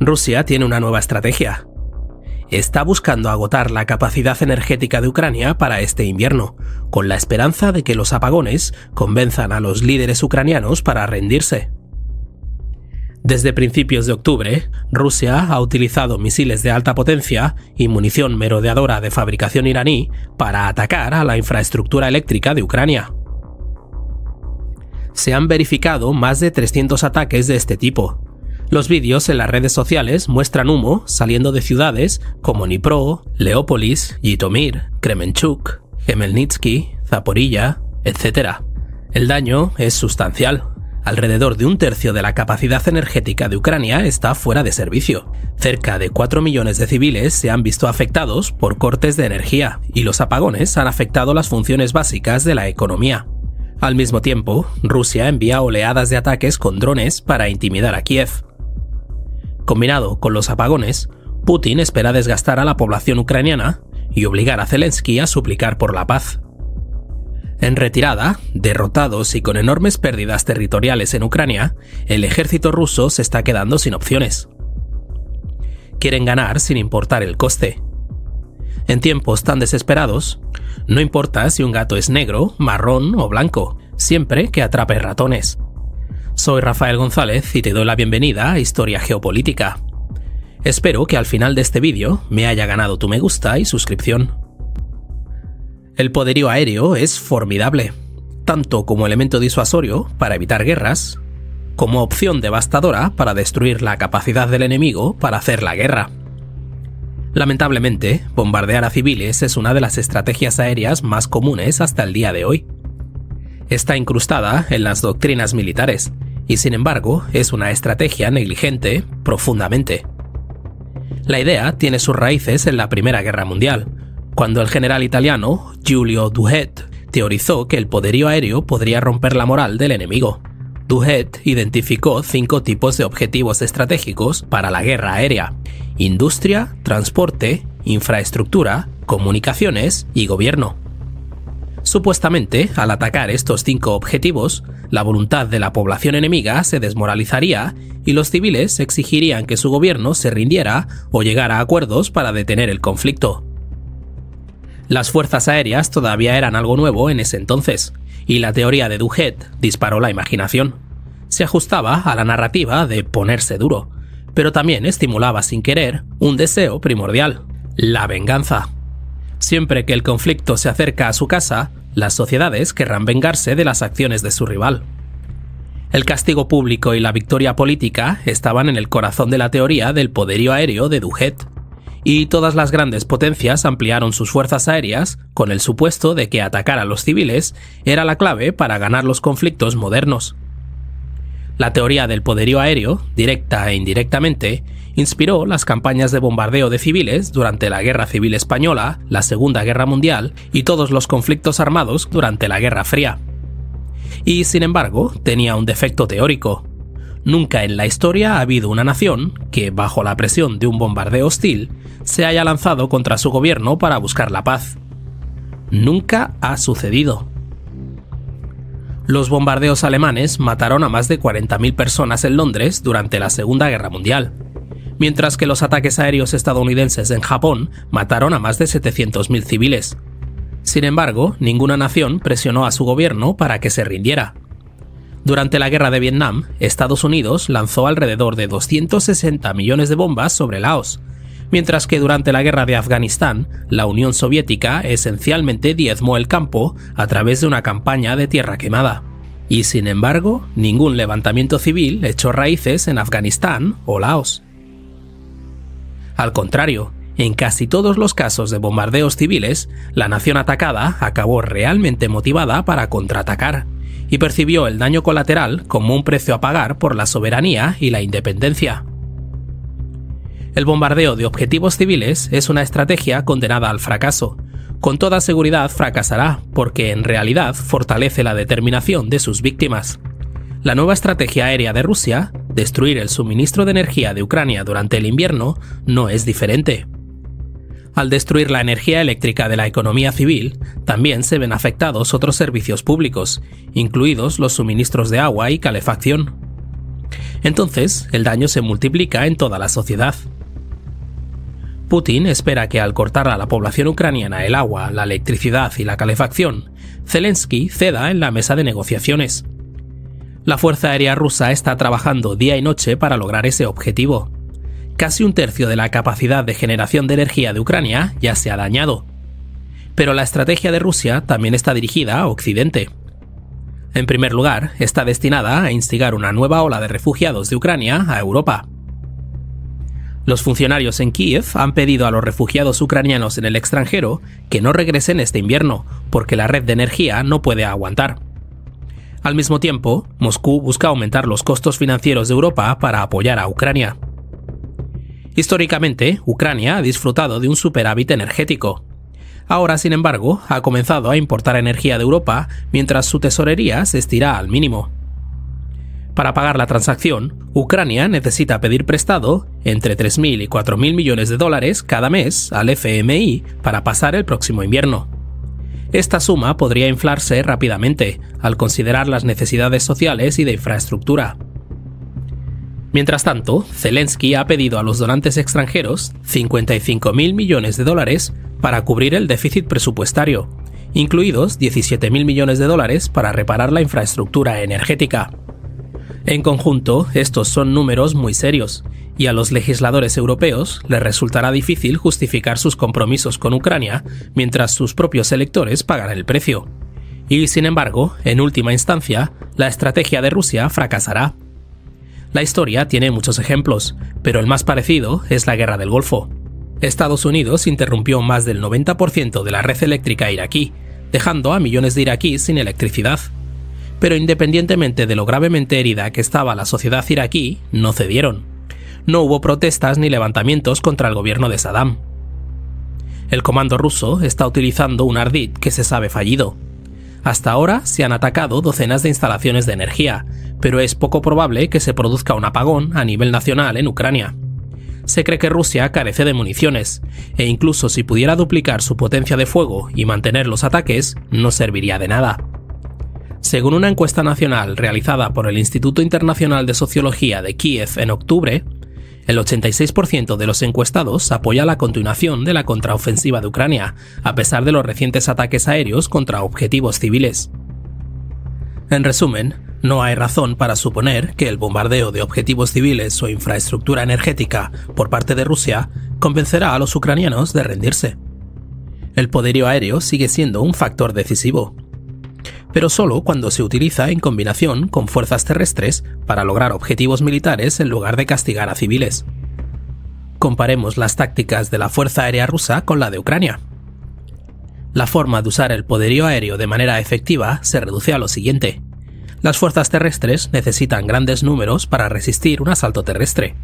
Rusia tiene una nueva estrategia. Está buscando agotar la capacidad energética de Ucrania para este invierno, con la esperanza de que los apagones convenzan a los líderes ucranianos para rendirse. Desde principios de octubre, Rusia ha utilizado misiles de alta potencia y munición merodeadora de fabricación iraní para atacar a la infraestructura eléctrica de Ucrania. Se han verificado más de 300 ataques de este tipo. Los vídeos en las redes sociales muestran humo saliendo de ciudades como Dnipro, Leópolis, Yitomir, Kremenchuk, Gemelnitsky, Zaporilla, etc. El daño es sustancial. Alrededor de un tercio de la capacidad energética de Ucrania está fuera de servicio. Cerca de 4 millones de civiles se han visto afectados por cortes de energía y los apagones han afectado las funciones básicas de la economía. Al mismo tiempo, Rusia envía oleadas de ataques con drones para intimidar a Kiev. Combinado con los apagones, Putin espera desgastar a la población ucraniana y obligar a Zelensky a suplicar por la paz. En retirada, derrotados y con enormes pérdidas territoriales en Ucrania, el ejército ruso se está quedando sin opciones. Quieren ganar sin importar el coste. En tiempos tan desesperados, no importa si un gato es negro, marrón o blanco, siempre que atrape ratones. Soy Rafael González y te doy la bienvenida a Historia Geopolítica. Espero que al final de este vídeo me haya ganado tu me gusta y suscripción. El poderío aéreo es formidable, tanto como elemento disuasorio para evitar guerras, como opción devastadora para destruir la capacidad del enemigo para hacer la guerra. Lamentablemente, bombardear a civiles es una de las estrategias aéreas más comunes hasta el día de hoy. Está incrustada en las doctrinas militares, y sin embargo es una estrategia negligente profundamente. La idea tiene sus raíces en la Primera Guerra Mundial, cuando el general italiano Giulio Duhet teorizó que el poderío aéreo podría romper la moral del enemigo. Duhet identificó cinco tipos de objetivos estratégicos para la guerra aérea, industria, transporte, infraestructura, comunicaciones y gobierno. Supuestamente, al atacar estos cinco objetivos, la voluntad de la población enemiga se desmoralizaría y los civiles exigirían que su gobierno se rindiera o llegara a acuerdos para detener el conflicto. Las fuerzas aéreas todavía eran algo nuevo en ese entonces, y la teoría de Duhet disparó la imaginación. Se ajustaba a la narrativa de ponerse duro, pero también estimulaba sin querer un deseo primordial, la venganza. Siempre que el conflicto se acerca a su casa, las sociedades querrán vengarse de las acciones de su rival. El castigo público y la victoria política estaban en el corazón de la teoría del poderío aéreo de Duhet, y todas las grandes potencias ampliaron sus fuerzas aéreas con el supuesto de que atacar a los civiles era la clave para ganar los conflictos modernos. La teoría del poderío aéreo, directa e indirectamente, inspiró las campañas de bombardeo de civiles durante la Guerra Civil Española, la Segunda Guerra Mundial y todos los conflictos armados durante la Guerra Fría. Y, sin embargo, tenía un defecto teórico. Nunca en la historia ha habido una nación que, bajo la presión de un bombardeo hostil, se haya lanzado contra su gobierno para buscar la paz. Nunca ha sucedido. Los bombardeos alemanes mataron a más de 40.000 personas en Londres durante la Segunda Guerra Mundial, mientras que los ataques aéreos estadounidenses en Japón mataron a más de 700.000 civiles. Sin embargo, ninguna nación presionó a su gobierno para que se rindiera. Durante la guerra de Vietnam, Estados Unidos lanzó alrededor de 260 millones de bombas sobre Laos, mientras que durante la guerra de Afganistán, la Unión Soviética esencialmente diezmó el campo a través de una campaña de tierra quemada. Y sin embargo, ningún levantamiento civil echó raíces en Afganistán o Laos. Al contrario, en casi todos los casos de bombardeos civiles, la nación atacada acabó realmente motivada para contraatacar y percibió el daño colateral como un precio a pagar por la soberanía y la independencia. El bombardeo de objetivos civiles es una estrategia condenada al fracaso. Con toda seguridad fracasará, porque en realidad fortalece la determinación de sus víctimas. La nueva estrategia aérea de Rusia, destruir el suministro de energía de Ucrania durante el invierno, no es diferente. Al destruir la energía eléctrica de la economía civil, también se ven afectados otros servicios públicos, incluidos los suministros de agua y calefacción. entonces el daño se multiplica en toda la sociedad. Putin espera que al cortar a la población ucraniana el agua, la electricidad y la calefacción, Zelensky ceda en la mesa de negociaciones. La Fuerza Aérea rusa está trabajando día y noche para lograr ese objetivo. Casi un tercio de la capacidad de generación de energía de Ucrania ya se ha dañado. Pero la estrategia de Rusia también está dirigida a Occidente. En primer lugar, está destinada a instigar una nueva ola de refugiados de Ucrania a Europa. Los funcionarios en Kiev han pedido a los refugiados ucranianos en el extranjero que no regresen este invierno, porque la red de energía no puede aguantar. Al mismo tiempo, Moscú busca aumentar los costos financieros de Europa para apoyar a Ucrania. Históricamente, Ucrania ha disfrutado de un superávit energético. Ahora, sin embargo, ha comenzado a importar energía de Europa mientras su tesorería se estira al mínimo. Para pagar la transacción, Ucrania necesita pedir prestado entre 3.000 y 4.000 millones de dólares cada mes al FMI para pasar el próximo invierno. Esta suma podría inflarse rápidamente al considerar las necesidades sociales y de infraestructura. Mientras tanto, Zelensky ha pedido a los donantes extranjeros 55.000 millones de dólares para cubrir el déficit presupuestario, incluidos 17.000 millones de dólares para reparar la infraestructura energética. En conjunto, estos son números muy serios, y a los legisladores europeos les resultará difícil justificar sus compromisos con Ucrania mientras sus propios electores pagan el precio. Y sin embargo, en última instancia, la estrategia de Rusia fracasará. La historia tiene muchos ejemplos, pero el más parecido es la Guerra del Golfo. Estados Unidos interrumpió más del 90% de la red eléctrica iraquí, dejando a millones de iraquíes sin electricidad pero independientemente de lo gravemente herida que estaba la sociedad iraquí, no cedieron. No hubo protestas ni levantamientos contra el gobierno de Saddam. El comando ruso está utilizando un ardid que se sabe fallido. Hasta ahora se han atacado docenas de instalaciones de energía, pero es poco probable que se produzca un apagón a nivel nacional en Ucrania. Se cree que Rusia carece de municiones, e incluso si pudiera duplicar su potencia de fuego y mantener los ataques, no serviría de nada. Según una encuesta nacional realizada por el Instituto Internacional de Sociología de Kiev en octubre, el 86% de los encuestados apoya la continuación de la contraofensiva de Ucrania, a pesar de los recientes ataques aéreos contra objetivos civiles. En resumen, no hay razón para suponer que el bombardeo de objetivos civiles o infraestructura energética por parte de Rusia convencerá a los ucranianos de rendirse. El poderío aéreo sigue siendo un factor decisivo, pero solo cuando se utiliza en combinación con fuerzas terrestres para lograr objetivos militares en lugar de castigar a civiles. Comparemos las tácticas de la Fuerza Aérea rusa con la de Ucrania. La forma de usar el poderío aéreo de manera efectiva se reduce a lo siguiente. Las fuerzas terrestres necesitan grandes números para resistir un asalto terrestre,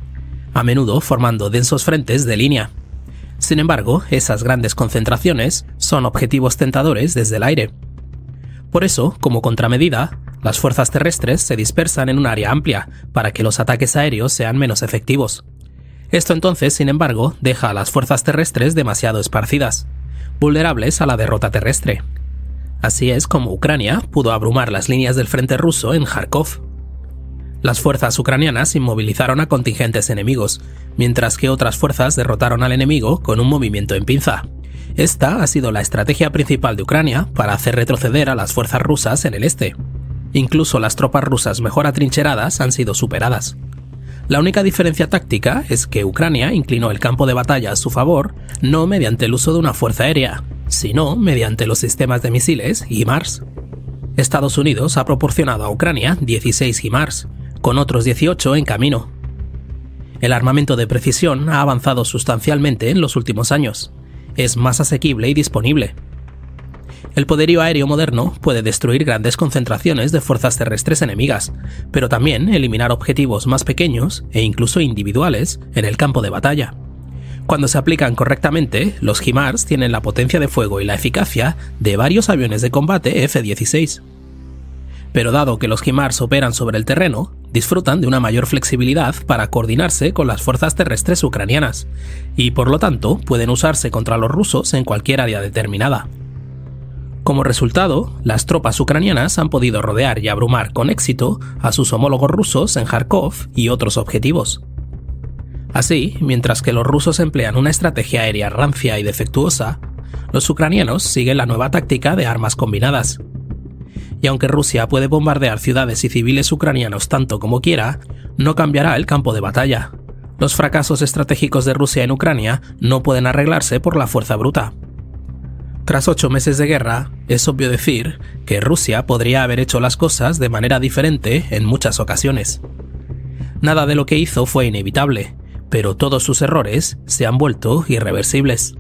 a menudo formando densos frentes de línea. Sin embargo, esas grandes concentraciones son objetivos tentadores desde el aire, por eso, como contramedida, las fuerzas terrestres se dispersan en un área amplia para que los ataques aéreos sean menos efectivos. Esto entonces, sin embargo, deja a las fuerzas terrestres demasiado esparcidas, vulnerables a la derrota terrestre. Así es como Ucrania pudo abrumar las líneas del frente ruso en Kharkov. Las fuerzas ucranianas inmovilizaron a contingentes enemigos, mientras que otras fuerzas derrotaron al enemigo con un movimiento en pinza. Esta ha sido la estrategia principal de Ucrania para hacer retroceder a las fuerzas rusas en el este. Incluso las tropas rusas mejor atrincheradas han sido superadas. La única diferencia táctica es que Ucrania inclinó el campo de batalla a su favor no mediante el uso de una fuerza aérea, sino mediante los sistemas de misiles HIMARS. Estados Unidos ha proporcionado a Ucrania 16 HIMARS, con otros 18 en camino. El armamento de precisión ha avanzado sustancialmente en los últimos años, es más asequible y disponible. El poderío aéreo moderno puede destruir grandes concentraciones de fuerzas terrestres enemigas, pero también eliminar objetivos más pequeños e incluso individuales en el campo de batalla. Cuando se aplican correctamente, los HIMARS tienen la potencia de fuego y la eficacia de varios aviones de combate F-16. Pero dado que los HIMARS operan sobre el terreno, disfrutan de una mayor flexibilidad para coordinarse con las fuerzas terrestres ucranianas, y por lo tanto pueden usarse contra los rusos en cualquier área determinada. Como resultado, las tropas ucranianas han podido rodear y abrumar con éxito a sus homólogos rusos en Kharkov y otros objetivos. Así, mientras que los rusos emplean una estrategia aérea rancia y defectuosa, los ucranianos siguen la nueva táctica de armas combinadas. Y aunque Rusia puede bombardear ciudades y civiles ucranianos tanto como quiera, no cambiará el campo de batalla. Los fracasos estratégicos de Rusia en Ucrania no pueden arreglarse por la fuerza bruta. Tras ocho meses de guerra, es obvio decir que Rusia podría haber hecho las cosas de manera diferente en muchas ocasiones. Nada de lo que hizo fue inevitable, pero todos sus errores se han vuelto irreversibles.